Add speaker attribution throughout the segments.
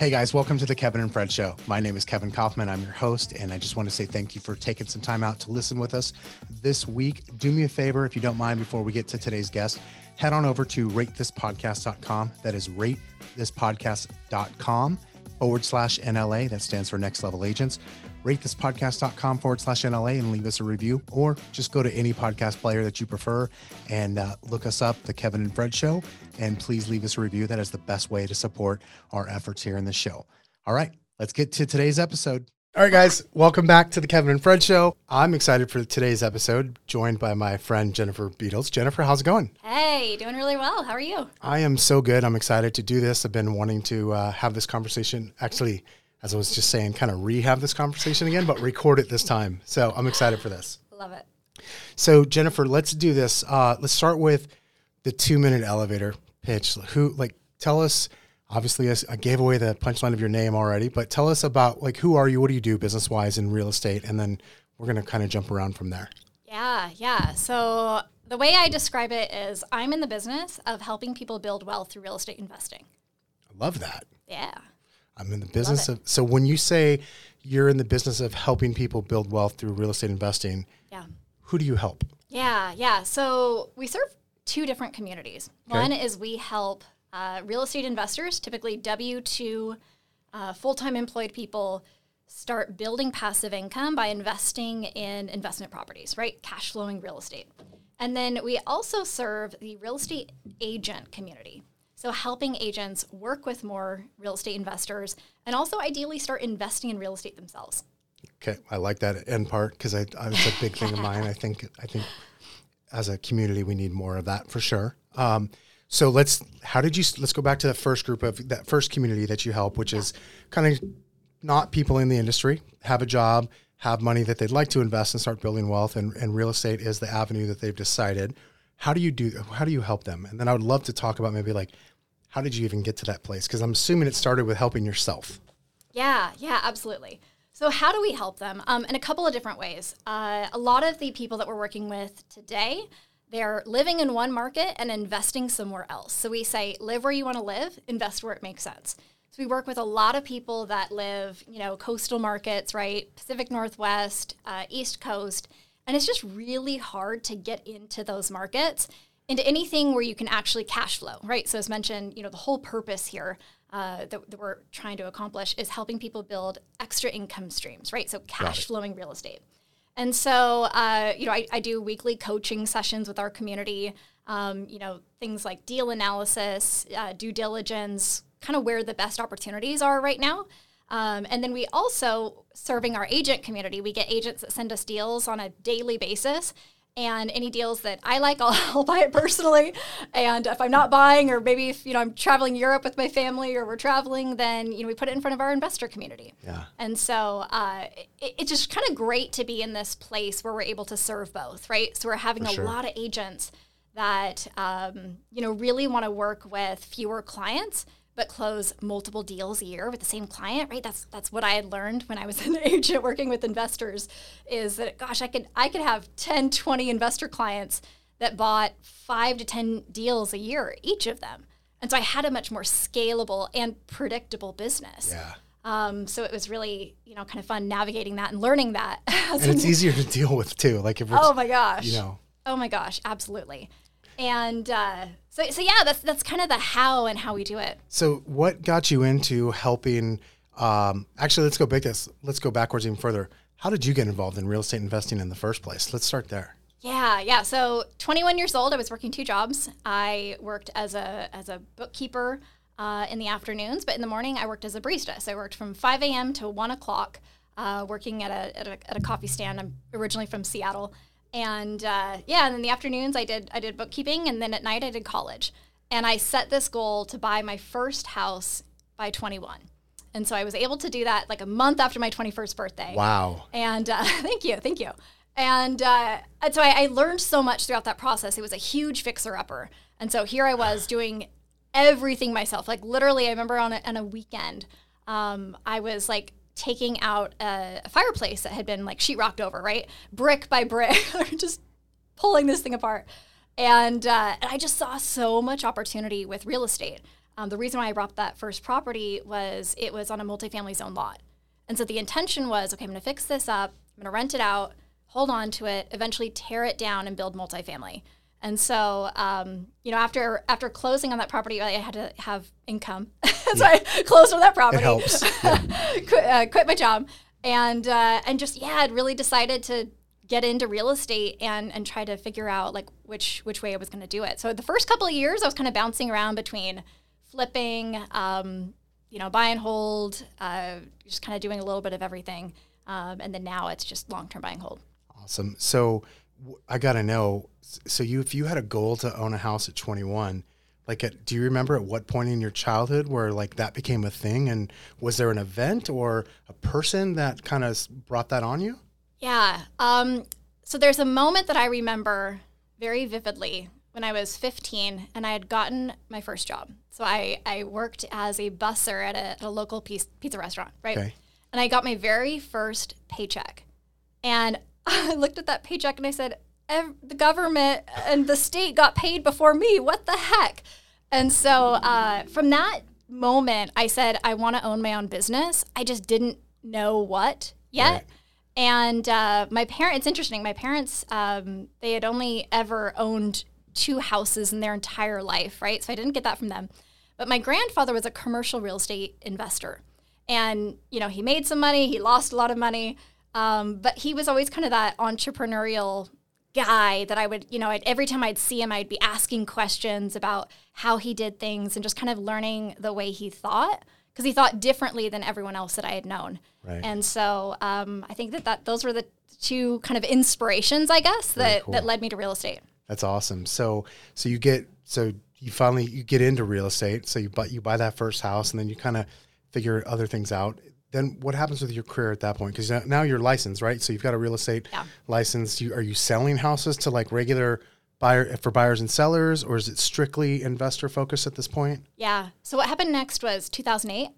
Speaker 1: Hey guys, welcome to the Kevin and Fred Show. My name is Kevin Kaufman. I'm your host, and I just want to say thank you for taking some time out to listen with us this week. Do me a favor, if you don't mind, before we get to today's guest, head on over to ratethispodcast.com. That is ratethispodcast.com forward slash NLA. That stands for Next Level Agents. Rate this Ratethispodcast.com forward slash NLA and leave us a review, or just go to any podcast player that you prefer and uh, look us up, The Kevin and Fred Show, and please leave us a review. That is the best way to support our efforts here in the show. All right, let's get to today's episode. All right, guys, welcome back to the Kevin and Fred Show. I'm excited for today's episode, joined by my friend Jennifer Beadles. Jennifer, how's it going?
Speaker 2: Hey, doing really well. How are you?
Speaker 1: I am so good. I'm excited to do this. I've been wanting to uh, have this conversation. Actually, as I was just saying, kind of rehab this conversation again, but record it this time. So I'm excited for this.
Speaker 2: Love it.
Speaker 1: So Jennifer, let's do this. Uh, let's start with the two minute elevator pitch. Who like tell us? Obviously, I gave away the punchline of your name already, but tell us about like who are you? What do you do business wise in real estate? And then we're gonna kind of jump around from there.
Speaker 2: Yeah, yeah. So the way I describe it is I'm in the business of helping people build wealth through real estate investing.
Speaker 1: I love that.
Speaker 2: Yeah.
Speaker 1: I'm in the business of so when you say you're in the business of helping people build wealth through real estate investing,
Speaker 2: Yeah.
Speaker 1: who do you help?
Speaker 2: Yeah, yeah. So we serve two different communities.
Speaker 1: Okay.
Speaker 2: One is we help uh, real estate investors, typically W 2 uh, full time employed people, start building passive income by investing in investment properties, right? Cash flowing real estate. And then we also serve the real estate agent community. So, helping agents work with more real estate investors and also ideally start investing in real estate themselves.
Speaker 1: Okay, I like that end part because I, I it's a big thing of mine. I think I think as a community we need more of that for sure. Um, so let's how did you let's go back to that first group of that first community that you help, which is kind of not people in the industry have a job, have money that they'd like to invest and start building wealth, and, and real estate is the avenue that they've decided. How do you do? How do you help them? And then I would love to talk about maybe like how did you even get to that place? Because I'm assuming it started with helping yourself.
Speaker 2: Yeah, yeah, absolutely. So, how do we help them? Um, in a couple of different ways. Uh, a lot of the people that we're working with today, they're living in one market and investing somewhere else. So, we say, live where you want to live, invest where it makes sense. So, we work with a lot of people that live, you know, coastal markets, right? Pacific Northwest, uh, East Coast. And it's just really hard to get into those markets into anything where you can actually cash flow, right? So as mentioned, you know, the whole purpose here uh, that, that we're trying to accomplish is helping people build extra income streams, right? So cash flowing real estate. And so, uh, you know, I, I do weekly coaching sessions with our community. Um, you know, things like deal analysis, uh, due diligence, kind of where the best opportunities are right now. Um, and then we also serving our agent community. We get agents that send us deals on a daily basis. And any deals that I like, I'll, I'll buy it personally. And if I'm not buying, or maybe if you know I'm traveling Europe with my family, or we're traveling, then you know we put it in front of our investor community.
Speaker 1: Yeah.
Speaker 2: And so uh, it, it's just kind of great to be in this place where we're able to serve both, right? So we're having
Speaker 1: For
Speaker 2: a
Speaker 1: sure.
Speaker 2: lot of agents that um, you know really want to work with fewer clients but close multiple deals a year with the same client right that's that's what i had learned when i was an agent working with investors is that gosh i could i could have 10 20 investor clients that bought 5 to 10 deals a year each of them and so i had a much more scalable and predictable business
Speaker 1: Yeah.
Speaker 2: um, so it was really you know kind of fun navigating that and learning that
Speaker 1: And it's easier to deal with too. Like if
Speaker 2: Oh my gosh.
Speaker 1: you know,
Speaker 2: Oh my gosh, absolutely. And uh, so, so yeah, that's that's kind of the how and how we do it.
Speaker 1: So, what got you into helping? Um, actually, let's go back. This. Let's go backwards even further. How did you get involved in real estate investing in the first place? Let's start there.
Speaker 2: Yeah, yeah. So, 21 years old, I was working two jobs. I worked as a as a bookkeeper uh, in the afternoons, but in the morning, I worked as a barista. So, I worked from 5 a.m. to 1 o'clock, uh, working at a, at a at a coffee stand. I'm originally from Seattle, and uh, yeah, and in the afternoons, I did I did bookkeeping, and then at night, I did college. And I set this goal to buy my first house by 21. And so I was able to do that like a month after my 21st birthday.
Speaker 1: Wow.
Speaker 2: And uh, thank you, thank you. And, uh, and so I, I learned so much throughout that process. It was a huge fixer upper. And so here I was doing everything myself. Like literally, I remember on a, on a weekend, um, I was like taking out a, a fireplace that had been like sheetrocked over, right? Brick by brick, just pulling this thing apart. And, uh, and I just saw so much opportunity with real estate. Um, the reason why I bought that first property was it was on a multifamily zone lot. And so the intention was okay, I'm going to fix this up, I'm going to rent it out, hold on to it, eventually tear it down and build multifamily. And so, um, you know, after after closing on that property, I had to have income, so yeah. I closed on that property.
Speaker 1: It helps. Yeah.
Speaker 2: quit, uh, quit, my job, and uh, and just yeah, I'd really decided to get into real estate and and try to figure out like which which way I was going to do it. So the first couple of years, I was kind of bouncing around between flipping, um, you know, buy and hold, uh, just kind of doing a little bit of everything, um, and then now it's just long term buy and hold.
Speaker 1: Awesome. So I got to know. So you, if you had a goal to own a house at 21, like, at, do you remember at what point in your childhood where like that became a thing? And was there an event or a person that kind of brought that on you?
Speaker 2: Yeah. Um, so there's a moment that I remember very vividly when I was 15 and I had gotten my first job. So I, I worked as a busser at a, at a local pizza restaurant, right? Okay. And I got my very first paycheck. And I looked at that paycheck and I said, the government and the state got paid before me. What the heck? And so uh, from that moment, I said, I want to own my own business. I just didn't know what yet. Right. And uh, my parents, it's interesting, my parents, um, they had only ever owned two houses in their entire life, right? So I didn't get that from them. But my grandfather was a commercial real estate investor. And, you know, he made some money, he lost a lot of money. Um, but he was always kind of that entrepreneurial guy that I would, you know, I'd, every time I'd see him, I'd be asking questions about how he did things and just kind of learning the way he thought because he thought differently than everyone else that I had known. Right. And so um, I think that, that those were the two kind of inspirations, I guess, that, cool. that led me to real estate.
Speaker 1: That's awesome. So, so you get, so you finally, you get into real estate. So you buy, you buy that first house and then you kind of figure other things out then what happens with your career at that point? Because now you're licensed, right? So you've got a real estate yeah. license. You, are you selling houses to like regular buyer for buyers and sellers, or is it strictly investor focused at this point?
Speaker 2: Yeah. So what happened next was 2008.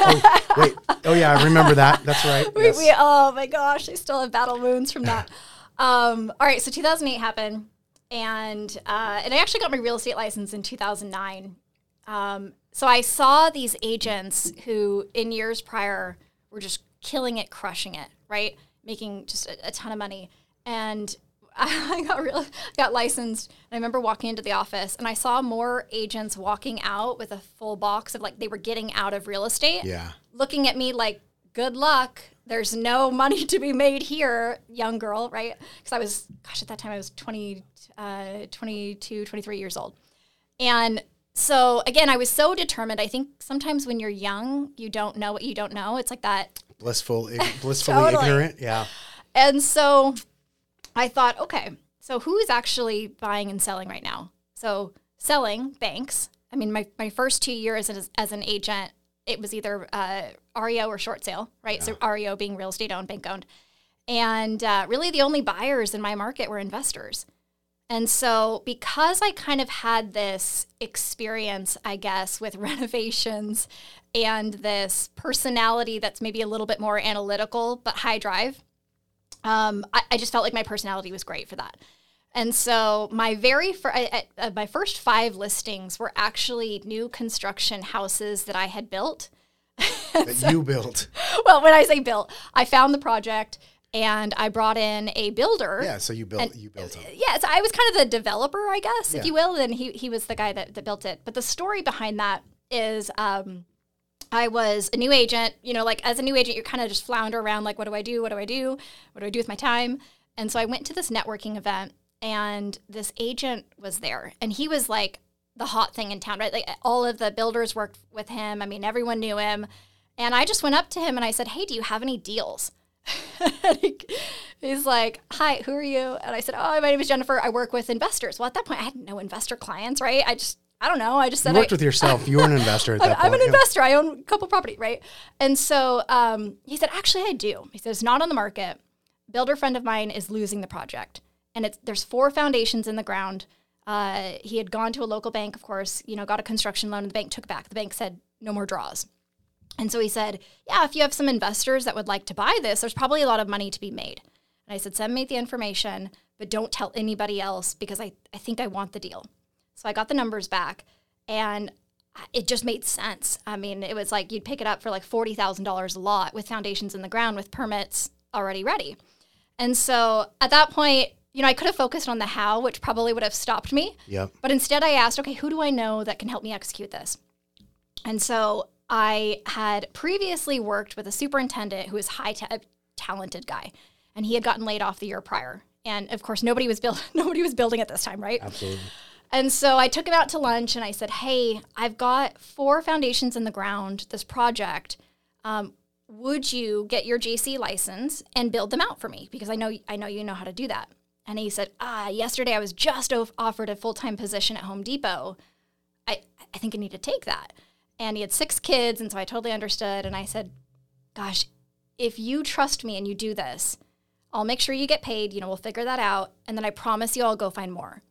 Speaker 1: oh, wait. Oh yeah, I remember that. That's right.
Speaker 2: we, yes. we, oh my gosh, I still have battle wounds from that. um, all right. So 2008 happened, and uh, and I actually got my real estate license in 2009. Um, so I saw these agents who, in years prior, were just killing it, crushing it, right, making just a, a ton of money. And I got real, got licensed. And I remember walking into the office, and I saw more agents walking out with a full box of like they were getting out of real estate.
Speaker 1: Yeah,
Speaker 2: looking at me like, "Good luck." There's no money to be made here, young girl, right? Because I was, gosh, at that time I was 20, uh, 22, 23 years old. And so again, I was so determined. I think sometimes when you're young, you don't know what you don't know. It's like that
Speaker 1: blissful, blissfully totally. ignorant. Yeah.
Speaker 2: And so I thought, okay, so who's actually buying and selling right now? So selling banks. I mean, my, my first two years as, as an agent, it was either uh, REO or short sale, right? Yeah. So REO being real estate owned, bank owned. And uh, really the only buyers in my market were investors. And so, because I kind of had this experience, I guess, with renovations and this personality that's maybe a little bit more analytical but high drive, um, I, I, just felt like my personality was great for that. And so, my very fir- uh, my first five listings were actually new construction houses that I had built.
Speaker 1: that so, you built.
Speaker 2: Well, when I say built, I found the project and I brought in a builder.
Speaker 1: Yeah, so you built and, you built
Speaker 2: it. Yeah, so I was kind of the developer, I guess, yeah. if you will, and he he was the guy that, that built it. But the story behind that is um, I was a new agent, you know, like as a new agent, you're kind of just flounder around like what do I do? What do I do? What do I do with my time? And so I went to this networking event and this agent was there and he was like the hot thing in town, right? Like all of the builders worked with him. I mean, everyone knew him. And I just went up to him and I said, "Hey, do you have any deals?" he's like, Hi, who are you? And I said, Oh, my name is Jennifer. I work with investors. Well, at that point, I had no investor clients, right? I just, I don't know. I just said,
Speaker 1: You worked
Speaker 2: I,
Speaker 1: with yourself. You were an investor at that
Speaker 2: I'm
Speaker 1: point.
Speaker 2: an investor. I own a couple property, right? And so um, he said, Actually, I do. He said, It's not on the market. Builder friend of mine is losing the project. And it's there's four foundations in the ground. Uh, he had gone to a local bank, of course, you know, got a construction loan, and the bank took it back. The bank said, No more draws. And so he said, Yeah, if you have some investors that would like to buy this, there's probably a lot of money to be made. And I said, Send me the information, but don't tell anybody else because I, I think I want the deal. So I got the numbers back and it just made sense. I mean, it was like you'd pick it up for like forty thousand dollars a lot with foundations in the ground with permits already ready. And so at that point, you know, I could have focused on the how, which probably would have stopped me.
Speaker 1: Yep.
Speaker 2: But instead, I asked, okay, who do I know that can help me execute this? And so I had previously worked with a superintendent who was high ta- talented guy, and he had gotten laid off the year prior. And of course, nobody was build- nobody was building at this time, right?
Speaker 1: Absolutely.
Speaker 2: And so I took him out to lunch and I said, Hey, I've got four foundations in the ground, this project. Um, would you get your GC license and build them out for me? Because I know I know you know how to do that. And he said, Ah, yesterday I was just offered a full time position at Home Depot. I, I think I need to take that. And he had six kids, and so I totally understood. And I said, Gosh, if you trust me and you do this, I'll make sure you get paid. You know, we'll figure that out. And then I promise you I'll go find more.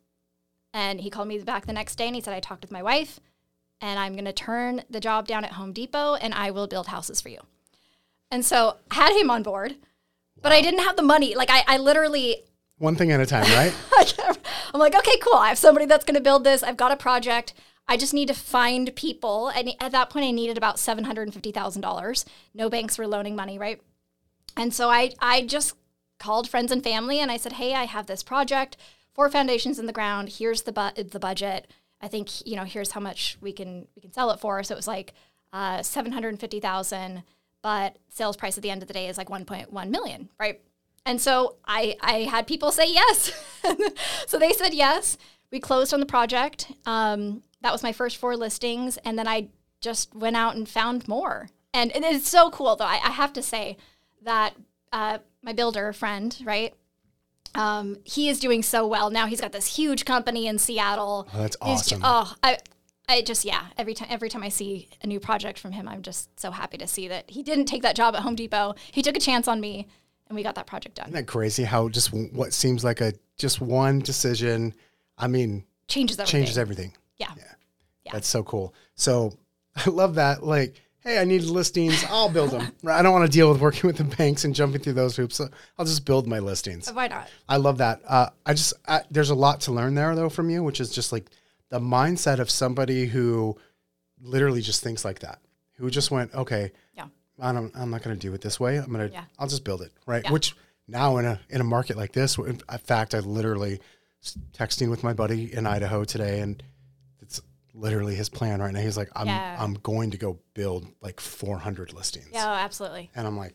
Speaker 2: And he called me back the next day and he said, I talked with my wife and I'm going to turn the job down at Home Depot and I will build houses for you. And so I had him on board, but I didn't have the money. Like, I, I literally,
Speaker 1: One thing at a time, right?
Speaker 2: I'm like, okay, cool. I have somebody that's going to build this. I've got a project. I just need to find people. And at that point, I needed about $750,000. No banks were loaning money, right? And so I, I just called friends and family and I said, hey, I have this project, four foundations in the ground. Here's the, bu- the budget. I think, you know, here's how much we can, we can sell it for. So it was like uh, 750,000, but sales price at the end of the day is like 1.1 million, right? And so I, I had people say yes. so they said yes. We closed on the project. Um, that was my first four listings. And then I just went out and found more. And, and it's so cool, though. I, I have to say that uh, my builder friend, right? Um, he is doing so well now. He's got this huge company in Seattle.
Speaker 1: Oh, that's
Speaker 2: He's-
Speaker 1: awesome.
Speaker 2: oh, I, I just yeah. Every time, every time I see a new project from him, I'm just so happy to see that he didn't take that job at Home Depot. He took a chance on me, and we got that project done.
Speaker 1: Isn't that crazy how just what seems like a just one decision, I mean,
Speaker 2: Changes everything.
Speaker 1: changes everything.
Speaker 2: Yeah. Yeah.
Speaker 1: That's so cool. So I love that. Like, hey, I need listings. I'll build them. I don't want to deal with working with the banks and jumping through those hoops. So I'll just build my listings.
Speaker 2: Why not?
Speaker 1: I love that. Uh, I just I, there's a lot to learn there though from you, which is just like the mindset of somebody who literally just thinks like that, who just went, okay,
Speaker 2: Yeah.
Speaker 1: I don't, I'm not going to do it this way. I'm going to,
Speaker 2: Yeah.
Speaker 1: I'll just build it, right?
Speaker 2: Yeah.
Speaker 1: Which now in a in a market like this, in fact, I literally texting with my buddy in Idaho today, and literally his plan right now. He's like, I'm
Speaker 2: Yeah.
Speaker 1: I'm going to go build like 400 listings.
Speaker 2: Yeah, oh, absolutely.
Speaker 1: And I'm like,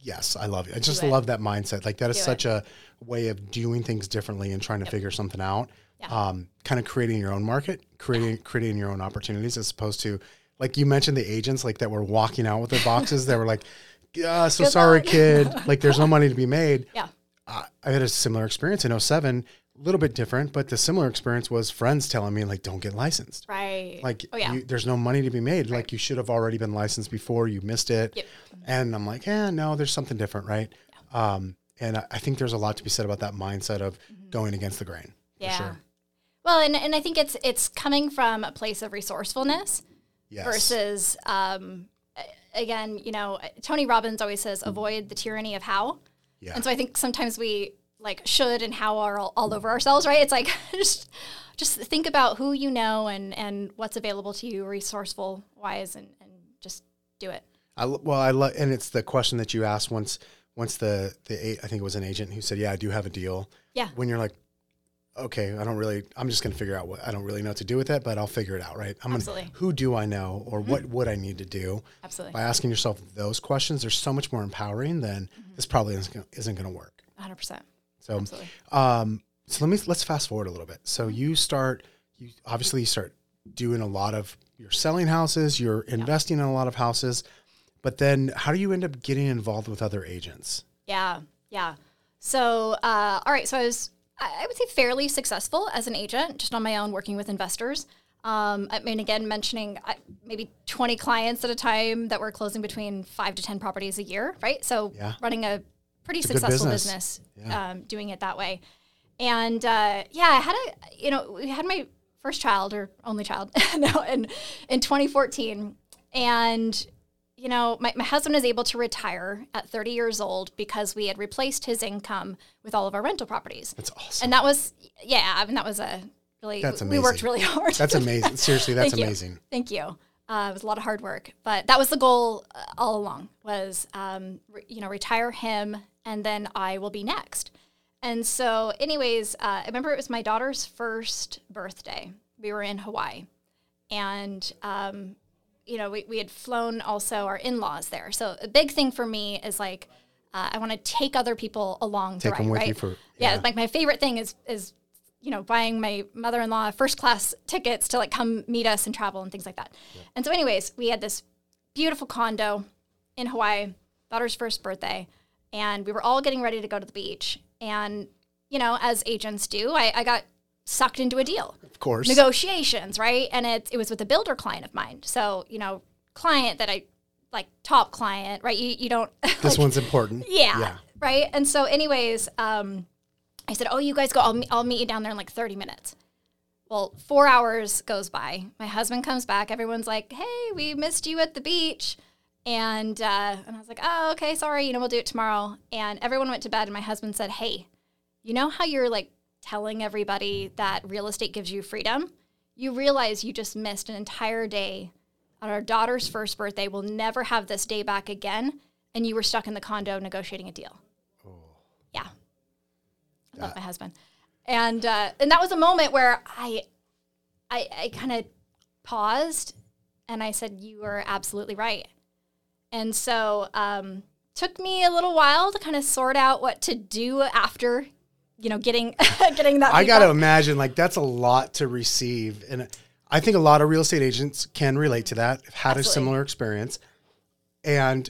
Speaker 1: yes, I love it. I just
Speaker 2: it.
Speaker 1: love that mindset. Like that is
Speaker 2: Do
Speaker 1: such a way of doing things differently and trying to figure something out.
Speaker 2: Yeah.
Speaker 1: Um, kind of creating your own market, creating creating your own opportunities as opposed to like you mentioned the agents like that were walking out with their boxes. they were like, yeah, so
Speaker 2: Good
Speaker 1: sorry,
Speaker 2: luck."
Speaker 1: kid. Like there's no money to be made.
Speaker 2: Yeah.
Speaker 1: I had a similar experience in 07, a little bit different, but the similar experience was friends telling me like, don't get licensed.
Speaker 2: Right.
Speaker 1: Like
Speaker 2: oh yeah.
Speaker 1: you, there's no money to be made. Like you should have already been licensed before you missed it.
Speaker 2: Yep.
Speaker 1: And I'm like, yeah, no, there's something different, right? Um, and I, I think there's a lot to be said about that mindset of going against the grain. For
Speaker 2: Mm-hmm. yeah.
Speaker 1: sure.
Speaker 2: Well, and, and I think it's it's coming from a place of resourcefulness
Speaker 1: Yes.
Speaker 2: versus um, again, you know, Tony Robbins always says avoid the tyranny of how.
Speaker 1: Yeah.
Speaker 2: And so I think sometimes we like should and how are all, all over ourselves, right? It's like just just think about who you know and and what's available to you resourceful wise and, and just do it.
Speaker 1: I, well, I love, and it's the question that you asked once, once the, the, I think it was an agent who said, yeah, I do have a deal.
Speaker 2: Yeah.
Speaker 1: When you're like, okay, I don't really, I'm just going to figure out what, I don't really know what to do with it, but I'll figure it out. Right. I'm
Speaker 2: Absolutely.
Speaker 1: Gonna, who do I know or mm-hmm. what would I need to do?
Speaker 2: Absolutely.
Speaker 1: By asking yourself those questions, they're so much more empowering than mm-hmm. this probably isn't gonna, isn't going to work.
Speaker 2: 100%.
Speaker 1: So, um, so let me let's fast forward a little bit. So you start, you obviously you start doing a lot of you're selling houses, you're investing in a lot of houses, but then how do you end up getting involved with other agents?
Speaker 2: Yeah, yeah. So, uh, all right. So I was, I I would say, fairly successful as an agent, just on my own, working with investors. Um, I mean, again, mentioning uh, maybe 20 clients at a time that were closing between five to 10 properties a year, right? So,
Speaker 1: Yeah.
Speaker 2: running a pretty
Speaker 1: good
Speaker 2: successful
Speaker 1: business.
Speaker 2: business, um, doing it that way. And uh, yeah, I had a, you know, we had my first child or only child no, in, in 2014. And you know, my, my husband was able to retire at 30 years old because we had replaced his income with all of our rental properties.
Speaker 1: That's awesome.
Speaker 2: And that was, yeah, I mean, that was a really
Speaker 1: That's amazing.
Speaker 2: we worked really hard.
Speaker 1: That's amazing. Seriously, that's
Speaker 2: Thank you.
Speaker 1: amazing.
Speaker 2: Thank you. Uh, it was a lot of hard work, but that was the goal uh, all along. Was um, re- you know retire him, and then I will be next. And so, anyways, uh, I remember it was my daughter's first birthday. We were in Hawaii, and um, you know we, we had flown also our in-laws there. So a big thing for me is like uh, I want to take other people along.
Speaker 1: Take
Speaker 2: the
Speaker 1: them
Speaker 2: ride,
Speaker 1: with
Speaker 2: right?
Speaker 1: you for-
Speaker 2: yeah.
Speaker 1: yeah.
Speaker 2: Like my favorite thing is is you know, buying my mother-in-law first class tickets to like come meet us and travel and things like that. And so anyways, we had this beautiful condo in Hawaii, daughter's first birthday, and we were all getting ready to go to the beach. And, you know, as agents do, I, I got sucked into a deal.
Speaker 1: Of course.
Speaker 2: Negotiations, right? And it, it was with a builder client of mine. So, you know, client that I like top client, right? You, you don't
Speaker 1: this one's important.
Speaker 2: yeah,
Speaker 1: Yeah.
Speaker 2: Right. And so, anyways, um, I said, "Oh, you guys go. I'll, I'll meet you down there in like 30 minutes." Well, four hours goes by. My husband comes back. Everyone's like, "Hey, we missed you at the beach," and uh, and I was like, "Oh, okay, sorry. You know, we'll do it tomorrow." And everyone went to bed. And my husband said, "Hey, you know how you're like telling everybody that real estate gives you freedom? You realize you just missed an entire day on our daughter's first birthday. We'll never have this day back again." And you were stuck in the condo negotiating a deal. Yeah. I love my husband. And uh, and that was a moment where I I, I kind of paused and I said, You are absolutely right. And so um took me a little while to kind of sort out what to do after, you know, getting getting that.
Speaker 1: I got to imagine like that's a lot to receive, and I think a lot of real estate agents can relate to that. Have had a similar experience, and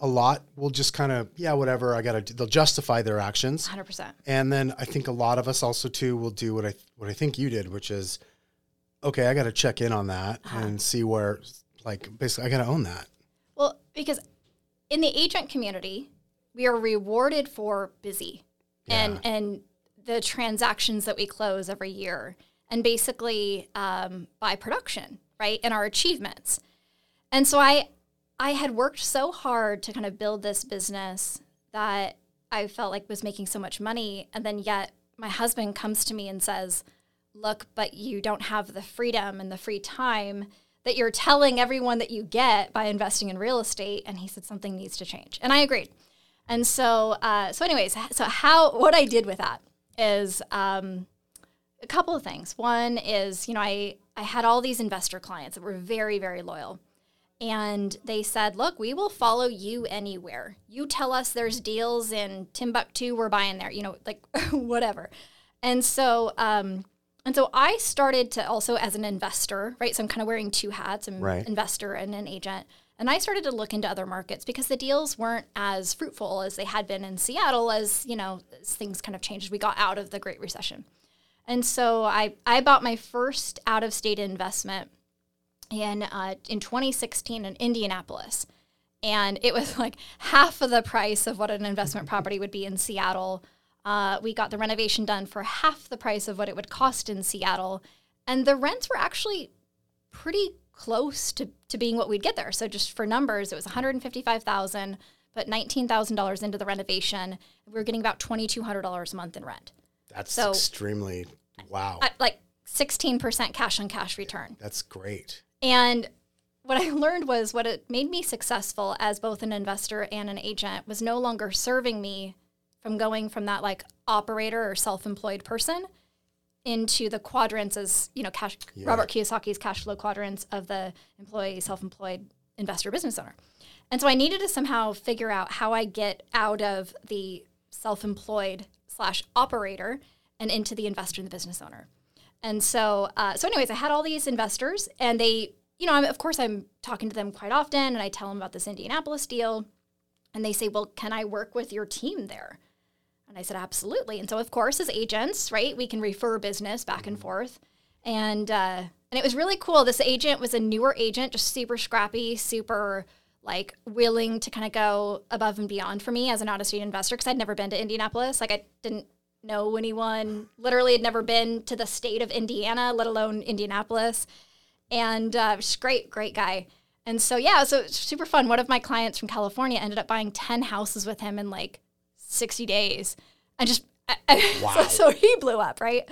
Speaker 1: a lot will just kind of yeah, whatever. I got to. They'll justify their actions,
Speaker 2: 100%.
Speaker 1: and then I think a lot of us also too will do what I what I think you did, which is okay. I got to check in on that
Speaker 2: Uh-huh.
Speaker 1: and see where like basically I got to own that.
Speaker 2: Well, because in the agent community, we are rewarded for busy and and the transactions that we close every year, and basically um, by production, right, and our achievements. And so I I had worked so hard to kind of build this business that I felt like was making so much money, and then yet my husband comes to me and says, "Look, but you don't have the freedom and the free time." That you're telling everyone that you get by investing in real estate. And he said something needs to change, and I agreed. And so, uh, so anyways, so how what I did with that is um, a couple of things. One is, you know, I I had all these investor clients that were very very loyal, and they said, "Look, we will follow you anywhere. You tell us there's deals in Timbuktu, we're buying there. You know, like whatever." And so, um, and so I started to also as an investor, right? So I'm kind of wearing two hats. I'm
Speaker 1: Right.
Speaker 2: investor and an agent. And I started to look into other markets because the deals weren't as fruitful as they had been in Seattle as, you know, as things kind of changed. We got out of the Great Recession. And so I, I bought my first out of state investment in uh, in 2016 in Indianapolis. And it was like half of the price of what an investment property would be in Seattle. Uh, we got the renovation done for half the price of what it would cost in Seattle. And the rents were actually pretty close to, to being what we'd get there. So just for numbers, it was 155,000, but $19,000 into the renovation. We were getting about $2,200 a month in rent.
Speaker 1: That's
Speaker 2: So-
Speaker 1: extremely wow.
Speaker 2: Like 16% cash on cash return.
Speaker 1: That's great.
Speaker 2: And what I learned was what it made me successful as both an investor and an agent was no longer serving me from going from that like operator or self-employed person into the quadrants as you know cash Robert Kiyosaki's cash flow quadrants of the employee self-employed investor business owner. And so I needed to somehow figure out how I get out of the self-employed slash operator and into the investor and the business owner. And so, uh, so anyways, I had all these investors, and they, you know, I'm, of course, I'm talking to them quite often, and I tell them about this Indianapolis deal, and they say, "Well, can I work with your team there?" And I said, "Absolutely." And so, of course, as agents, right, we can refer business back and forth, and uh, and it was really cool. This agent was a newer agent, just super scrappy, super like willing to kind of go above and beyond for me as an out-of-state investor because I'd never been to Indianapolis. Like I didn't know anyone. Literally, had never been to the state of Indiana, let alone Indianapolis. And uh, just great, great guy. And so yeah, so it's super fun. One of my clients from California ended up buying ten houses with him in like sixty days. And just
Speaker 1: Wow.
Speaker 2: so, so he blew up, right?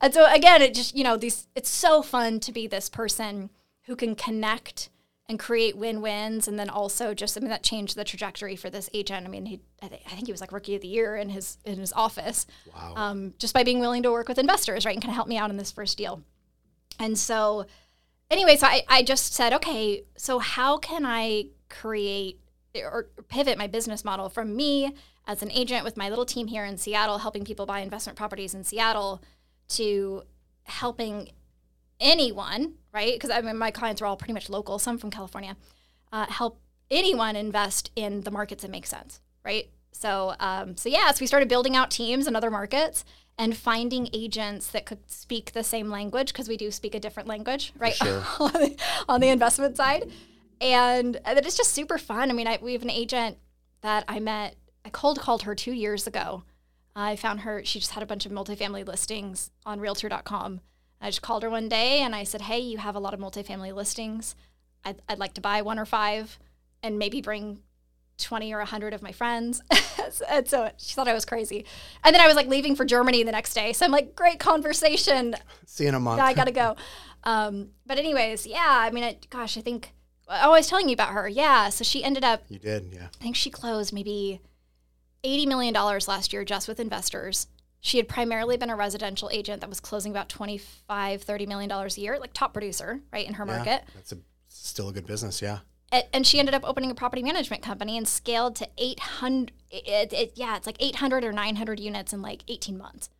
Speaker 2: And so again, it just you know these. It's so fun to be this person who can connect and create win-wins, and then also just I mean that changed the trajectory for this agent. I mean, he I, th- I think he was like rookie of the year in his in his office,
Speaker 1: Wow.
Speaker 2: um, just by being willing to work with investors, right, and kind of help me out in this first deal. And so, anyway, so I, I just said, okay, so how can I create or pivot my business model from me as an agent with my little team here in Seattle, helping people buy investment properties in Seattle, to helping anyone, right? Because I mean, my clients are all pretty much local, some from California, uh, help anyone invest in the markets that make sense, right? So, um, so yeah, so we started building out teams in other markets and finding agents that could speak the same language because we do speak a different language, right?
Speaker 1: sure.
Speaker 2: on, the, on the investment side, and that it's just super fun. I mean, I, we have an agent that I met. I cold called her two years ago. I found her. She just had a bunch of multifamily listings on Realtor.com. I just called her one day and I said, "Hey, you have a lot of multifamily listings. I'd, I'd like to buy one or five, and maybe bring 20 or 100 of my friends. and so she thought I was crazy. And then I was like leaving for Germany the next day. So I'm like, great conversation.
Speaker 1: See you in a month.
Speaker 2: Yeah, I got to go. Um, but, anyways, yeah, I mean, I, gosh, I think, oh, I was telling you about her. Yeah. So she ended up,
Speaker 1: you did, yeah.
Speaker 2: I think she closed maybe $80 million last year just with investors. She had primarily been a residential agent that was closing about 25, $30 million a year, like top producer, right, in her
Speaker 1: Yeah,
Speaker 2: market.
Speaker 1: That's a still a good business, yeah.
Speaker 2: And she ended up opening a property management company and scaled to 800 it, it, yeah it's like 800 or 900 units in like 18 months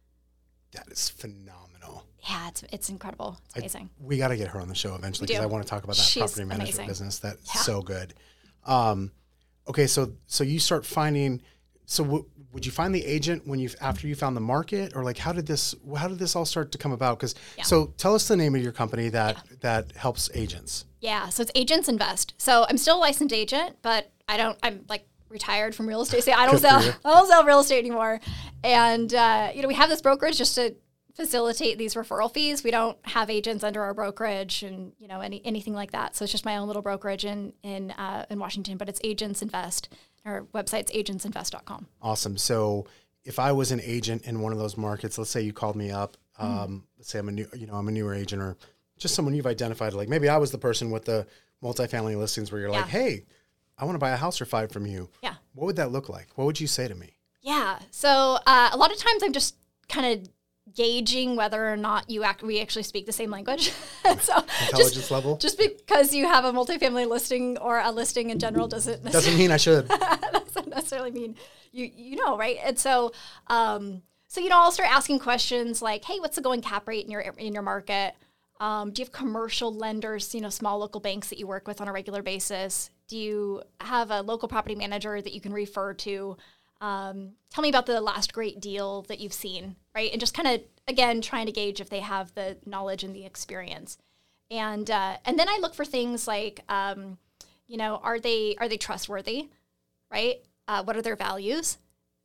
Speaker 1: That is phenomenal.
Speaker 2: yeah it's, it's incredible it's amazing
Speaker 1: We got to get her on the show eventually because. I want to talk about that
Speaker 2: She's
Speaker 1: property management
Speaker 2: amazing.
Speaker 1: business. That's
Speaker 2: Yeah.
Speaker 1: so good. Um, okay, so so you start finding. So w- would you find the agent when you after you found the market, or like how did this how did this all start to come about? Because
Speaker 2: Yeah.
Speaker 1: so tell us the name of your company that that helps agents.
Speaker 2: yeah so it's agents invest. So i'm still a licensed agent but i don't i'm like retired from real estate so i don't sell i don't sell real estate anymore. And uh, you know we have this brokerage just to facilitate these referral fees. We don't have agents under our brokerage and you know any anything like that. So it's just my own little brokerage in in uh, in washington but it's agents invest our website's agentsinvest.com
Speaker 1: Awesome. So if I was an agent in one of those markets, let's say you called me up,
Speaker 2: Mm-hmm.
Speaker 1: um, let's say I'm a new, you know, I'm a newer agent or just someone you've identified, like maybe I was the person with the multifamily listings where you're like, hey, I want to buy a house or five from you.
Speaker 2: yeah
Speaker 1: What would that look like? What would you say to me?
Speaker 2: Yeah. So uh, a lot of times I'm just kind of gauging whether or not you act we actually speak the same language. so
Speaker 1: Intelligence
Speaker 2: just,
Speaker 1: level?
Speaker 2: just because you have a multifamily listing or a listing in general doesn't necessarily,
Speaker 1: Doesn't mean I should.
Speaker 2: doesn't necessarily mean you you know right. And so um, so you know I'll start asking questions like, hey, what's the going cap rate in your in your market? Um, do you have commercial lenders, you know, small local banks that you work with on a regular basis? Do you have a local property manager that you can refer to? Um, tell me about the last great deal that you've seen, right? And just kind of again trying to gauge if they have the knowledge and the experience. And uh, and then I look for things like, um, you know, are they are they trustworthy, right? Uh, what are their values?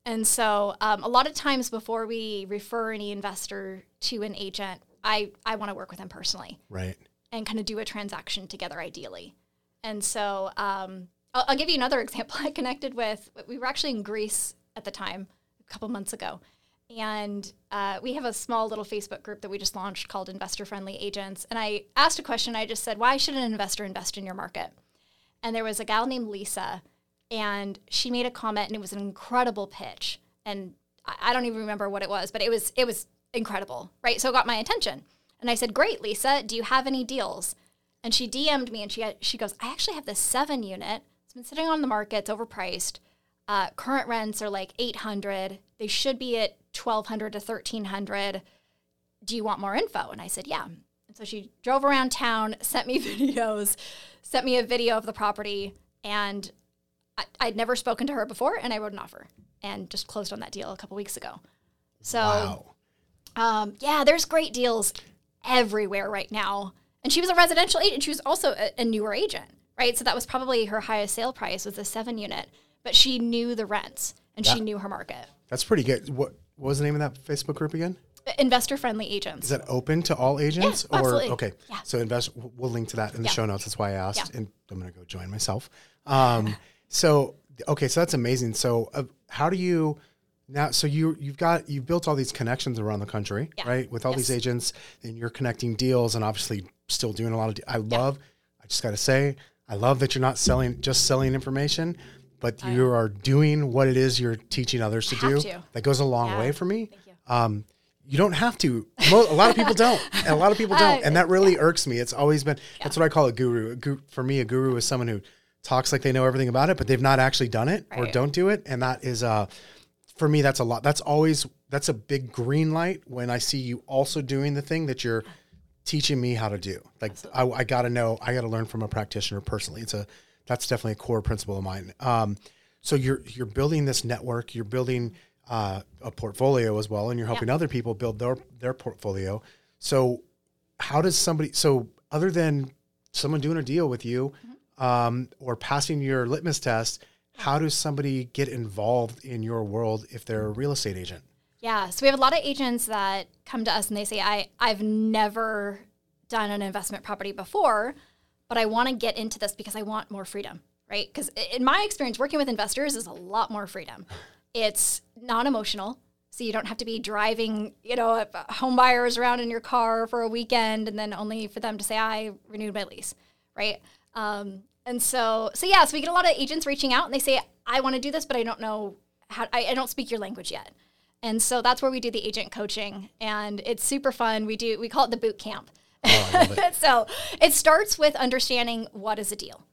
Speaker 2: And so um, a lot of times before we refer any investor to an agent, I, I want to work with them personally
Speaker 1: Right.
Speaker 2: and kind of do a transaction together ideally. And so um, I'll, I'll give you another example. I connected with, we were actually in Greece at the time, a couple months ago. And uh, we have a small little Facebook group that we just launched called Investor Friendly Agents. And I asked a question. I just said, why should an investor invest in your market? And there was a gal named Lisa, and she made a comment, and it was an incredible pitch. And I, I don't even remember what it was, but it was it was incredible, right? So it got my attention. And I said, "Great, Lisa. Do you have any deals?" And she DM'd me, and she she goes, "I actually have this seven unit. It's been sitting on the market. It's overpriced. Uh, current rents are like eight hundred. They should be at twelve hundred to thirteen hundred. Do you want more info?" And I said, "Yeah." And so she drove around town, sent me videos, sent me a video of the property, and I, I'd never spoken to her before, and I wrote an offer and just closed on that deal a couple weeks ago. So,
Speaker 1: Wow.
Speaker 2: um, yeah, there's great deals everywhere right now. And she was a residential agent. She was also a, a newer agent, right? So that was probably her highest sale price was a seven unit, but she knew the rents and she knew her market.
Speaker 1: That's pretty good. What, what was the name of that Facebook group again?
Speaker 2: Investor friendly agents.
Speaker 1: Is that open to all agents?
Speaker 2: Yeah, absolutely.
Speaker 1: Or okay.
Speaker 2: Yeah.
Speaker 1: So invest we'll link to that in the
Speaker 2: Yeah.
Speaker 1: show notes. That's why I asked.
Speaker 2: Yeah.
Speaker 1: And I'm gonna go join myself. Um so okay, so that's amazing. So uh, how do you Now, so you you've got you've built all these connections around the country,
Speaker 2: Yeah.
Speaker 1: right? With all these agents, and you're connecting deals, and obviously still doing a lot of. De- I love. I just got to say, I love that you're not selling just selling information, but you are doing what it is you're teaching others to do.
Speaker 2: to.
Speaker 1: That goes a long
Speaker 2: Yeah.
Speaker 1: way for me.
Speaker 2: You.
Speaker 1: Um, you don't have to. A lot of people don't. And a lot of people don't, and that really irks me. It's always been. That's what I call a guru. A gu- for me, a guru is someone who talks like they know everything about it, but they've not actually done it or don't do it, and that is uh for me that's a lot that's always that's a big green light when i see you also doing the thing that you're teaching me how to do. Like i, I gotta know i gotta learn from a practitioner personally. It's a that's definitely a core principle of mine. Um, so you're you're building this network you're building uh, a portfolio as well and you're helping other people build their their portfolio. So how does somebody so other than someone doing a deal with you um, or passing your litmus test how does somebody get involved in your world if they're a real estate agent
Speaker 2: Yeah, so we have a lot of agents that come to us and they say, I, I've never done an investment property before, but I want to get into this because I want more freedom, right? Because in my experience, working with investors is a lot more freedom. It's non emotional. So you don't have to be driving, you know, home buyers around in your car for a weekend and then only for them to say, I renewed my lease, right? Um, and so, so yeah, so we get a lot of agents reaching out and they say, I want to do this, but I don't know how, I, I don't speak your language yet. And so that's where we do the agent coaching, and it's super fun. We do we call it the boot camp.
Speaker 1: oh, it.
Speaker 2: so it starts with understanding what is a deal,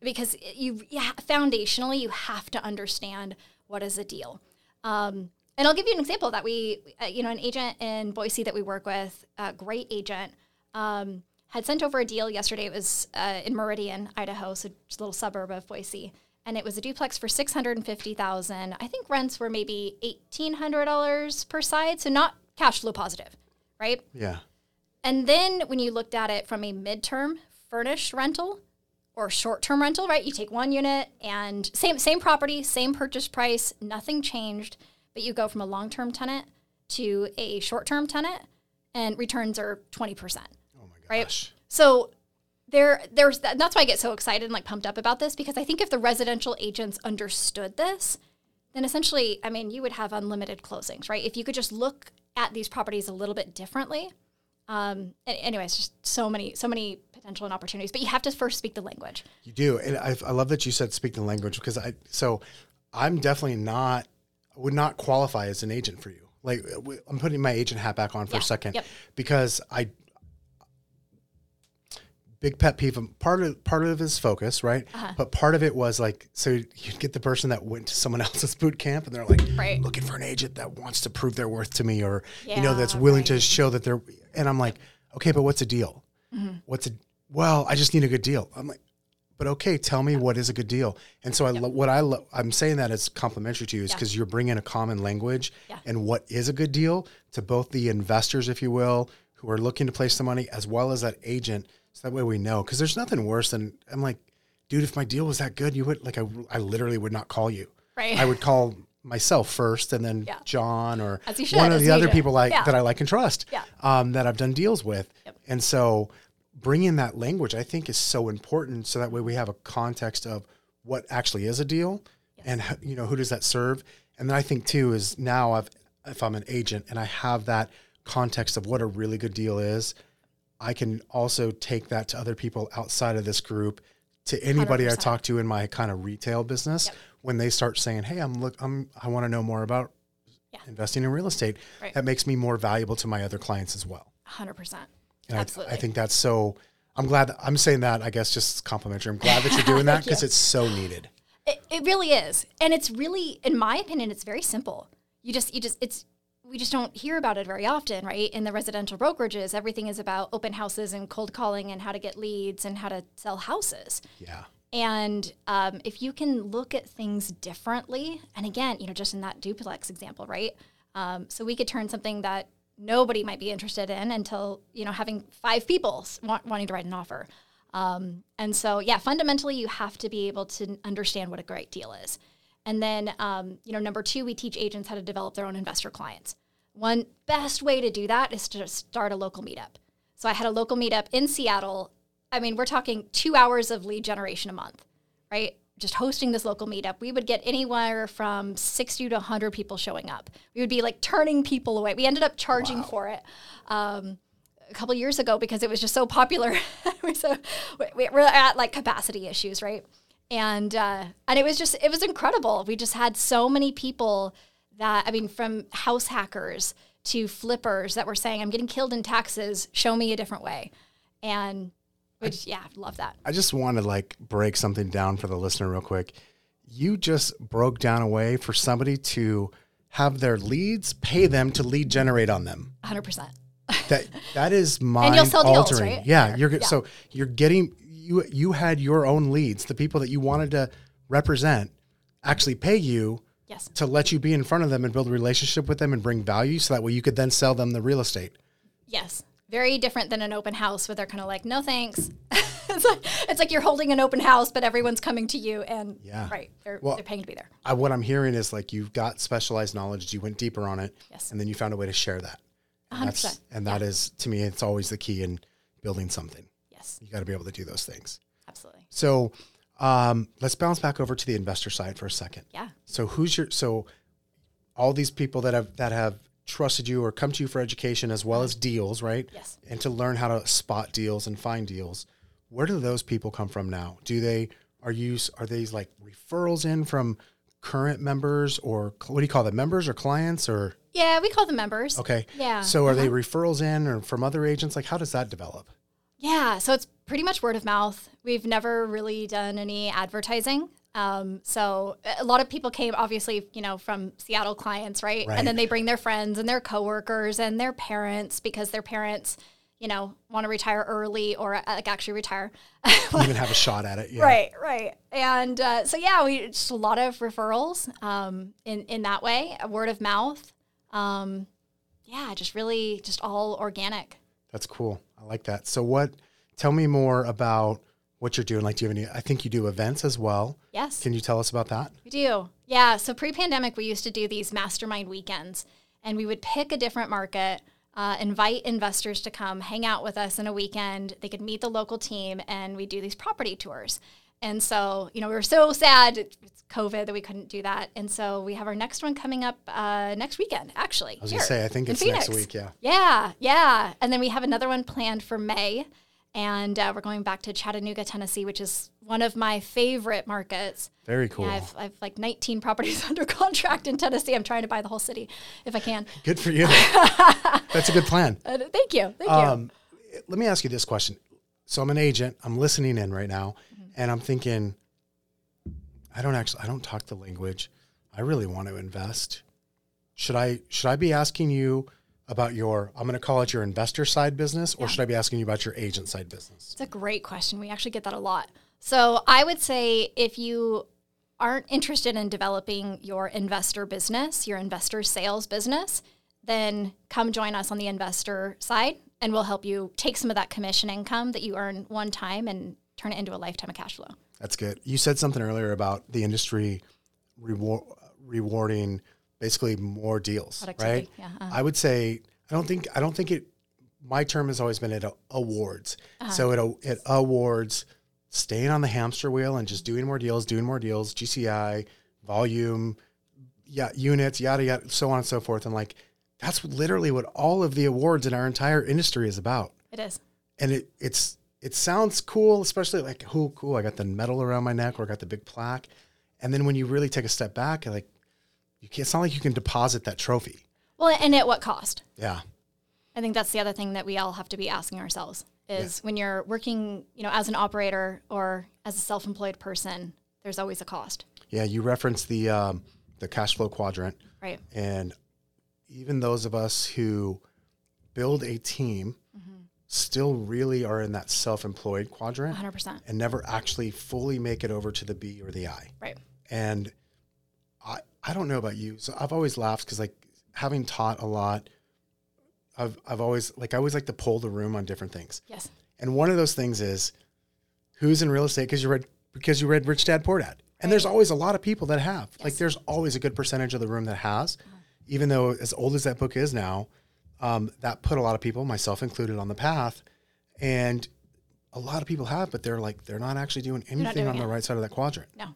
Speaker 2: because you yeah, foundationally you have to understand what is a deal. Um, and I'll give you an example that we uh, you know an agent in Boise that we work with, a great agent. Um, had sent over a deal yesterday. It was uh, in Meridian, Idaho, so just a little suburb of Boise, and it was a duplex for six hundred and fifty thousand. I think rents were maybe eighteen hundred dollars per side, so not cash flow positive, right?
Speaker 1: yeah
Speaker 2: And then when you looked at it from a midterm furnished rental or short-term rental, right? You take one unit and same same property, same purchase price, nothing changed, but you go from a long-term tenant to a short-term tenant and returns are 20%.
Speaker 1: oh my gosh
Speaker 2: Right. So there there's that, that's why I get so excited and like pumped up about this because I think if the residential agents understood this, then essentially, I mean, you would have unlimited closings, right? If you could just look at these properties a little bit differently. Um, anyways, just so many, so many potential and opportunities, but you have to first speak the language.
Speaker 1: You do, and I, I love that you said speak the language because I so I'm definitely not would not qualify as an agent for you. Like I'm putting my agent hat back on for
Speaker 2: Yeah,
Speaker 1: a second
Speaker 2: yep.
Speaker 1: because I big pet peeve. um, Part of part of his focus, right?
Speaker 2: Uh-huh.
Speaker 1: But part of it was like so you'd get the person that went to someone else's boot camp and they're like
Speaker 2: Right.
Speaker 1: looking for an agent that wants to prove their worth to me or you know that's
Speaker 2: Yeah,
Speaker 1: willing to show that they're and I'm like okay, but what's a deal?
Speaker 2: Mm-hmm.
Speaker 1: What's a well? I just need a good deal. I'm like but okay, tell me what is a good deal. And so I lo- what I lo- I'm saying that as complimentary to you is
Speaker 2: Yeah.
Speaker 1: because you're bringing a common language
Speaker 2: Yeah.
Speaker 1: and what is a good deal to both the investors, if you will, who are looking to place the money, as well as that agent. So that way we know. Because there's nothing worse than I'm like, dude, if my deal was that good, you would like I, I literally would not call you.
Speaker 2: Right.
Speaker 1: I would call myself first, and then
Speaker 2: Yeah.
Speaker 1: John or
Speaker 2: should,
Speaker 1: one of the other people like
Speaker 2: Yeah.
Speaker 1: that I like and trust.
Speaker 2: Yeah.
Speaker 1: Um, that I've done deals with.
Speaker 2: Yep.
Speaker 1: And so bringing that language, I think, is so important. So that way we have a context of what actually is a deal, and you know who does that serve. And then I think too is now I've if I'm an agent and I have that context of what a really good deal is, I can also take that to other people outside of this group, to anybody I
Speaker 2: 100%.
Speaker 1: talk to in my kind of retail business
Speaker 2: Yep.
Speaker 1: when they start saying, "Hey, I'm look, I'm I want to know more about
Speaker 2: Yeah.
Speaker 1: investing in real estate."
Speaker 2: Right.
Speaker 1: That makes me more valuable to my other clients as well.
Speaker 2: 100%.
Speaker 1: And I-
Speaker 2: Absolutely.
Speaker 1: I, think that's so. I'm glad that I'm saying that. I guess just complimentary. I'm glad that you're doing that because it's so needed.
Speaker 2: It, it really is. And it's really, in my opinion, it's very simple. You just, you just, it's, we just don't hear about it very often, right? In the residential brokerages, everything is about open houses and cold calling and how to get leads and how to sell houses.
Speaker 1: Yeah.
Speaker 2: And um, if you can look at things differently, and again, you know, just in that duplex example, right? Um, so we could turn something that nobody might be interested in until you know having five people want, wanting to write an offer. Um, and so, yeah, fundamentally, you have to be able to understand what a great deal is. And then, um, you know, number two, we teach agents how to develop their own investor clients. One best way to do that is to start a local meetup. So I had a local meetup in Seattle. I mean, we're talking two hours of lead generation a month, right? just hosting this local meetup, we would get anywhere from 60 to 100 people showing up. We would be like turning people away. We ended up charging for it. Um, a couple years ago because it was just so popular. so we, we're at like capacity issues, right? And uh, and it was just it was incredible. We just had so many people that I mean, from house hackers to flippers that were saying, "I'm getting killed in taxes. Show me a different way." And which yeah, love that.
Speaker 1: I just want to like break something down for the listener real quick. You just broke down a way for somebody to have their leads pay them to lead generate on them.
Speaker 2: 100%
Speaker 1: that that is mind and you'll sell altering.
Speaker 2: Deals, right?
Speaker 1: Yeah, you're yeah. so you're getting you you had your own leads, the people that you wanted to represent, actually pay you
Speaker 2: yes.
Speaker 1: to let you be in front of them and build a relationship with them and bring value, so that way you could then sell them the real estate.
Speaker 2: Yes, very different than an open house where they're kind of like, no thanks. it's like it's like you're holding an open house, but everyone's coming to you, and yeah, right, they're well, they're paying to be there.
Speaker 1: I, what I'm hearing is like you've got specialized knowledge, you went deeper on it,
Speaker 2: yes,
Speaker 1: and then you found a way to share that.
Speaker 2: 100%.
Speaker 1: And that yeah. is to me, it's always the key in building something.
Speaker 2: Yes.
Speaker 1: You got to be able to do those things.
Speaker 2: Absolutely.
Speaker 1: So um, let's bounce back over to the investor side for a second.
Speaker 2: Yeah.
Speaker 1: So who's your, so all these people that have, that have trusted you or come to you for education as well as deals, right?
Speaker 2: Yes.
Speaker 1: And to learn how to spot deals and find deals. Where do those people come from now? Do they, are you, are these like referrals in from current members or what do you call them? Members or clients or?
Speaker 2: Yeah, we call them members.
Speaker 1: Okay.
Speaker 2: Yeah.
Speaker 1: So are uh-huh. they referrals in or from other agents? Like, how does that develop?
Speaker 2: Yeah. So it's pretty much word of mouth. We've never really done any advertising. Um, so a lot of people came, obviously, you know, from Seattle clients, right? right? And then they bring their friends and their coworkers and their parents because their parents, you know, want to retire early or uh, like actually retire.
Speaker 1: Even have a shot at it.
Speaker 2: Yeah. Right, right. And uh, so yeah, we just a lot of referrals um, in in that way, word of mouth um, yeah, just really just all organic.
Speaker 1: That's cool. I like that. So what? Tell me more about what you're doing. Like, do you have any? I think you do events as well.
Speaker 2: Yes.
Speaker 1: Can you tell us about that?
Speaker 2: We do. Yeah. So pre-pandemic, we used to do these mastermind weekends, and we would pick a different market. Uh, invite investors to come hang out with us in a weekend. They could meet the local team, and we do these property tours. And so, you know, we were so sad it's COVID that we couldn't do that. And so we have our next one coming up uh, next weekend, actually.
Speaker 1: I was going to say, I think it's Phoenix. next week. Yeah.
Speaker 2: Yeah. Yeah. And then we have another one planned for May. And uh, we're going back to Chattanooga, Tennessee, which is one of my favorite markets.
Speaker 1: Very cool.
Speaker 2: Yeah, I've, I've like 19 properties under contract in Tennessee. I'm trying to buy the whole city if I can.
Speaker 1: Good for you. That's a good plan.
Speaker 2: Uh, thank you. Thank um,
Speaker 1: you. Let me ask you this question. So I'm an agent. I'm listening in right now and I'm thinking, I don't actually, I don't talk the language. I really want to invest. Should I, should I be asking you about your, I'm going to call it your investor side business, or yeah. should I be asking you about your agent side business?
Speaker 2: It's a great question. We actually get that a lot. So I would say if you aren't interested in developing your investor business, your investor sales business, then come join us on the investor side and we'll help you take some of that commission income that you earn one time and turn it into a lifetime of cash flow.
Speaker 1: That's good. You said something earlier about the industry reward, rewarding basically more deals, right?
Speaker 2: Yeah. Uh-huh.
Speaker 1: I would say I don't think I don't think it. My term has always been it awards. Uh-huh. So it it awards staying on the hamster wheel and just doing more deals, doing more deals, GCI, volume, yeah, units, yada yada, so on and so forth. And like that's literally what all of the awards in our entire industry is about.
Speaker 2: It is.
Speaker 1: And it it's it sounds cool, especially like, oh, cool, I got the medal around my neck or I got the big plaque. And then when you really take a step back, like, you can't, it's not like you can deposit that trophy.
Speaker 2: Well, and at what cost?
Speaker 1: Yeah.
Speaker 2: I think that's the other thing that we all have to be asking ourselves is yeah. when you're working, you know, as an operator or as a self-employed person, there's always a cost.
Speaker 1: Yeah, you referenced the um, the cash flow quadrant,
Speaker 2: right?
Speaker 1: And even those of us who build a team still really are in that self-employed quadrant
Speaker 2: 100%
Speaker 1: and never actually fully make it over to the B or the I.
Speaker 2: Right.
Speaker 1: And I I don't know about you. So I've always laughed cuz like having taught a lot I've I've always like I always like to pull the room on different things.
Speaker 2: Yes.
Speaker 1: And one of those things is who's in real estate because you read because you read Rich Dad Poor Dad. And right. there's always a lot of people that have. Yes. Like there's always a good percentage of the room that has. Uh-huh. Even though as old as that book is now, um, that put a lot of people, myself included, on the path. And a lot of people have, but they're like, they're not actually doing anything doing on it. the right side of that quadrant.
Speaker 2: No.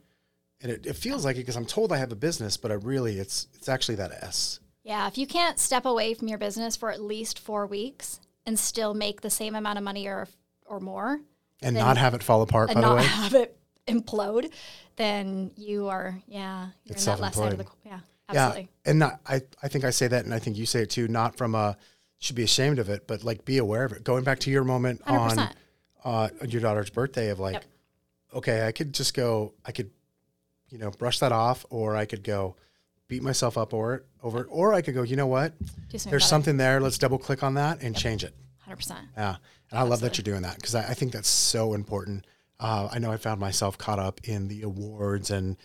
Speaker 1: and it, it feels like it because I'm told I have a business, but I really it's it's actually that S.
Speaker 2: Yeah, if you can't step away from your business for at least four weeks and still make the same amount of money or or more,
Speaker 1: and not have it fall apart.
Speaker 2: and
Speaker 1: By the
Speaker 2: not have it implode, then you are yeah you're
Speaker 1: It's
Speaker 2: in that left side of the yeah absolutely
Speaker 1: Yeah, and not, I I think I say that, and I think you say it too. Not from a should be ashamed of it, but like be aware of it. Going back to your moment on
Speaker 2: 100%.
Speaker 1: uh, your daughter's birthday of like,
Speaker 2: Yep.
Speaker 1: okay, I could just go, I could, you know, brush that off, or I could go beat myself up over it, over it, or I could go, you know what,
Speaker 2: something
Speaker 1: there's something there. Let's double click on that and change it.
Speaker 2: hundred percent.
Speaker 1: Yeah, and I love that you're doing that because I, I think that's so important. Uh, I know I found myself caught up in the awards and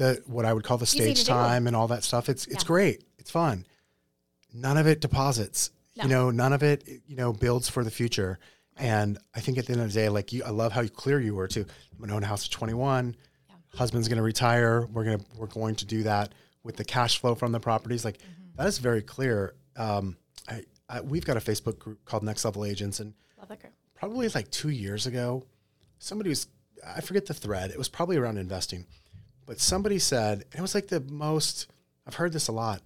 Speaker 1: the what I would call the stage time and all that stuff. It's it's
Speaker 2: Yeah.
Speaker 1: great. It's fun. None of it deposits.
Speaker 2: No.
Speaker 1: You know, none of it you know builds for the future. And I think at the end of the day, like you, I love how clear you were too. I'm gonna own a house at 21. Husband's gonna retire. We're gonna we're going to do that with the cash flow from the properties. Like
Speaker 2: Mm-hmm.
Speaker 1: that is very clear. Um, I, I we've got a Facebook group called Next Level Agents, and
Speaker 2: Love that group.
Speaker 1: probably like two years ago, somebody was, I forget the thread, it was probably around investing, but somebody said, and it was like the most, I've heard this a lot,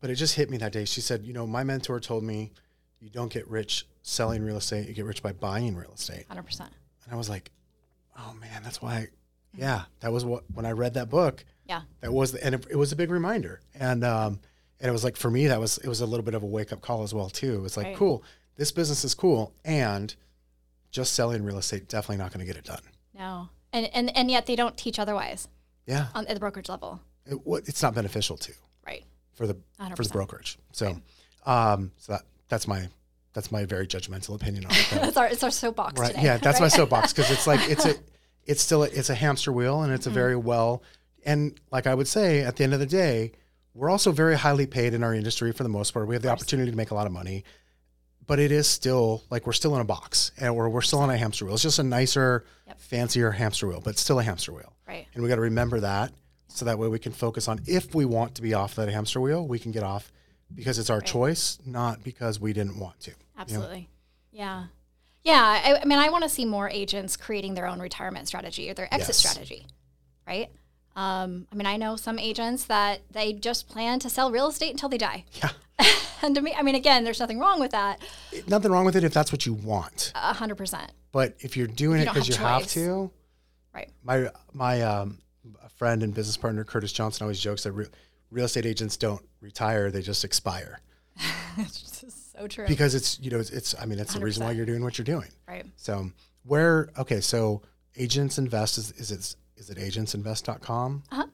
Speaker 1: but it just hit me that day. She said, you know, my mentor told me you don't get rich selling real estate, you get rich by buying real estate.
Speaker 2: Hundred percent.
Speaker 1: And I was like, oh man, that's why, yeah, that was what, when I read that book,
Speaker 2: Yeah.
Speaker 1: that was, the, and it, it was a big reminder. And, um, and it was like, for me, that was, it was a little bit of a wake up call as well, too. It was like,
Speaker 2: Right.
Speaker 1: cool, this business is cool. And just selling real estate, definitely not going to get it done.
Speaker 2: No, and and and yet they don't teach otherwise
Speaker 1: Yeah.
Speaker 2: on at the brokerage level,
Speaker 1: It, what, it's not beneficial to
Speaker 2: right?
Speaker 1: for the, for the brokerage. So, um, so that, that's my, that's my very judgmental opinion on it.
Speaker 2: That's our it's our soapbox
Speaker 1: Right.
Speaker 2: today.
Speaker 1: Yeah, that's my soapbox because it's like it's a it's still a, it's a hamster wheel and
Speaker 2: Mm-hmm.
Speaker 1: it's a very well and like I would say at the end of the day, we're also very highly paid in our industry for the most part. We have the opportunity to make a lot of money, but it is still like we're still in a box and we're we're still on a hamster wheel. It's just a nicer,
Speaker 2: Yep.
Speaker 1: fancier hamster wheel, but still a hamster wheel.
Speaker 2: Right.
Speaker 1: And we got to remember that so that way we can focus on if we want to be off that hamster wheel, we can get off because it's our choice, not because we didn't want to.
Speaker 2: Absolutely. Yeah. Yeah. I, I mean, I want to see more agents creating their own retirement strategy or their exit
Speaker 1: Yes.
Speaker 2: strategy, right? Um, I mean, I know some agents that they just plan to sell real estate until they die.
Speaker 1: Yeah.
Speaker 2: and to me, I mean, again, there's nothing wrong with that,
Speaker 1: Nothing wrong with it if that's what you want.
Speaker 2: a hundred percent.
Speaker 1: But if you're doing
Speaker 2: you
Speaker 1: it because you
Speaker 2: have
Speaker 1: to,
Speaker 2: Right.
Speaker 1: my my um, friend and business partner Curtis Johnson always jokes that re- real estate agents don't retire; they just expire
Speaker 2: It's just so true.
Speaker 1: because it's you know it's, it's I mean that's the reason why you're doing what you're doing.
Speaker 2: right.
Speaker 1: So where okay, so agents invest is is it is it agentsinvest.com?
Speaker 2: Uh-huh.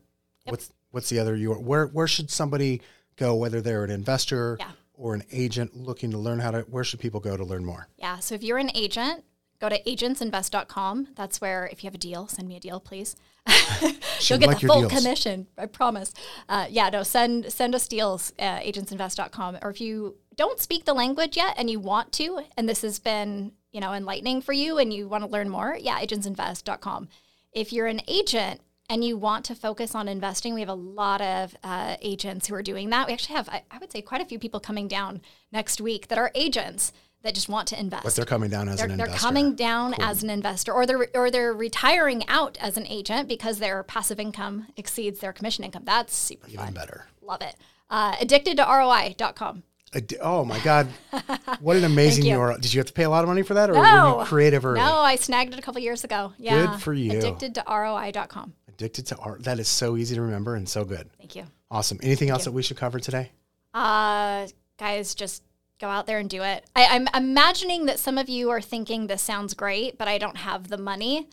Speaker 1: What's what's the other you where where should somebody go whether they're an investor
Speaker 2: Yeah.
Speaker 1: or an agent looking to learn how to where should people go to learn more?
Speaker 2: Yeah. So if you're an agent, go to agentsinvest.com. That's where, if you have a deal, send me a deal, please. You'll get
Speaker 1: like
Speaker 2: the full
Speaker 1: deals.
Speaker 2: commission. I promise. Uh, yeah, no, send send us deals, uh, agentsinvest.com. Or if you don't speak the language yet and you want to, and this has been, you know, enlightening for you and you want to learn more, yeah, agentsinvest.com. If you're an agent and you want to focus on investing, we have a lot of uh, agents who are doing that. We actually have, I, I would say, quite a few people coming down next week that are agents that just want to invest
Speaker 1: But they're coming down as
Speaker 2: they're,
Speaker 1: an investor.
Speaker 2: they're coming down as an investor or they're or they're retiring out as an agent because their passive income exceeds their commission income that's super
Speaker 1: even
Speaker 2: fun
Speaker 1: better.
Speaker 2: love it uh, addicted to roi.com
Speaker 1: di- Oh my God! What an amazing
Speaker 2: you.
Speaker 1: URL! Did you have to pay a lot of money for that, or were
Speaker 2: no
Speaker 1: you creative early?
Speaker 2: no i snagged it a couple years ago yeah
Speaker 1: Good for you.
Speaker 2: addicted to roi.com
Speaker 1: Addicted to art. That is so easy to remember and so good.
Speaker 2: thank you
Speaker 1: Awesome. Anything else that we should cover today?
Speaker 2: uh, guys just go out there and do it I, i'm imagining that some of you are thinking this sounds great but i don't have the money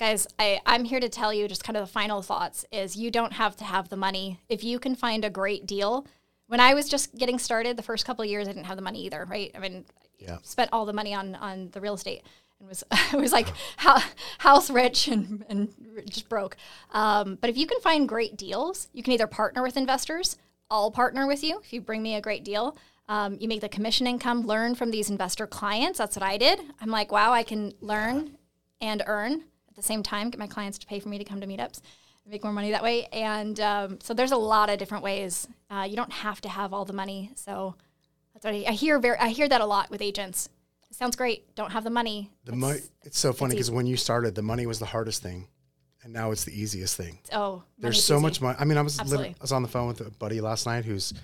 Speaker 2: guys I, i'm here to tell you just kind of the final thoughts is you don't have to have the money if you can find a great deal when i was just getting started the first couple of years i didn't have the money either right i mean
Speaker 1: Yeah.
Speaker 2: spent all the money on on the real estate and was was like house rich and and just broke. Um, but if you can find great deals, you can either partner with investors. I'll partner with you if you bring me a great deal. Um, you make the commission income, learn from these investor clients. That's what I did. I'm like, wow, I can learn and earn at the same time. Get my clients to pay for me to come to meetups, make more money that way. And um, so there's a lot of different ways. Uh, you don't have to have all the money. So that's what I, I hear. Very, I hear that a lot with agents. It sounds great. Don't have the money.
Speaker 1: The mo- it's so funny because when you started, the money was the hardest thing, and now it's the easiest thing.
Speaker 2: Oh,
Speaker 1: There's so
Speaker 2: easy.
Speaker 1: much money. I mean, I was lit-
Speaker 2: Absolutely.
Speaker 1: I was on the phone with a buddy last night whose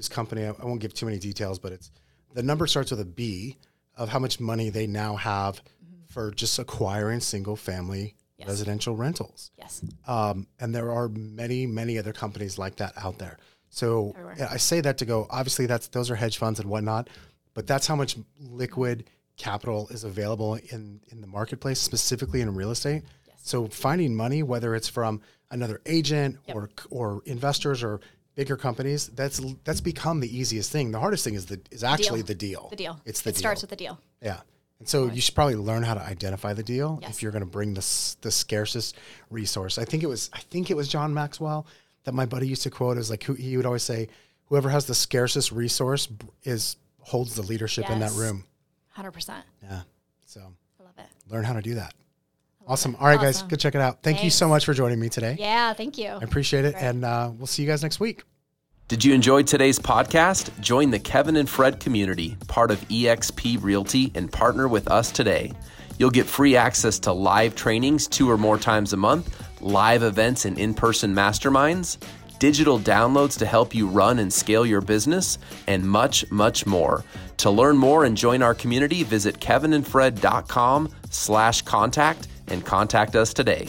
Speaker 1: whose company. I, I won't give too many details, but it's the number starts with a B of how much money they now have for just acquiring single family
Speaker 2: Mm-hmm. Yes.
Speaker 1: residential rentals.
Speaker 2: Yes.
Speaker 1: Um, and there are many, many other companies like that out there. So. I say that to go. Obviously, that's those are hedge funds and whatnot, but that's how much liquid capital is available in in the marketplace, specifically in real estate. Yes. So finding money, whether it's from another agent or or investors or bigger companies, that's that's become the easiest thing. The hardest thing is the is actually
Speaker 2: Deal.
Speaker 1: the deal.
Speaker 2: The deal.
Speaker 1: It's the
Speaker 2: it
Speaker 1: deal.
Speaker 2: starts with the deal.
Speaker 1: Yeah. And so you should probably learn how to identify the deal
Speaker 2: Yes.
Speaker 1: if you're going to bring this the scarcest resource. I think it was I think it was John Maxwell that my buddy used to quote as like who he would always say whoever has the scarcest resource is holds the leadership in that room.
Speaker 2: Hundred percent.
Speaker 1: Yeah. So
Speaker 2: I love it.
Speaker 1: learn how to do that. Awesome. All right guys, go check it out. Thank you so much for joining me today.
Speaker 2: Yeah. Thank you.
Speaker 1: I appreciate it and uh, we'll see you guys next week.
Speaker 3: Did you enjoy today's podcast? Join the Kevin and Fred community, part of eXp Realty, and partner with us today. You'll get free access to live trainings two or more times a month, live events and in person masterminds, digital downloads to help you run and scale your business, and much, much more. To learn more and join our community, visit kevinandfred.com slash contact and contact us today.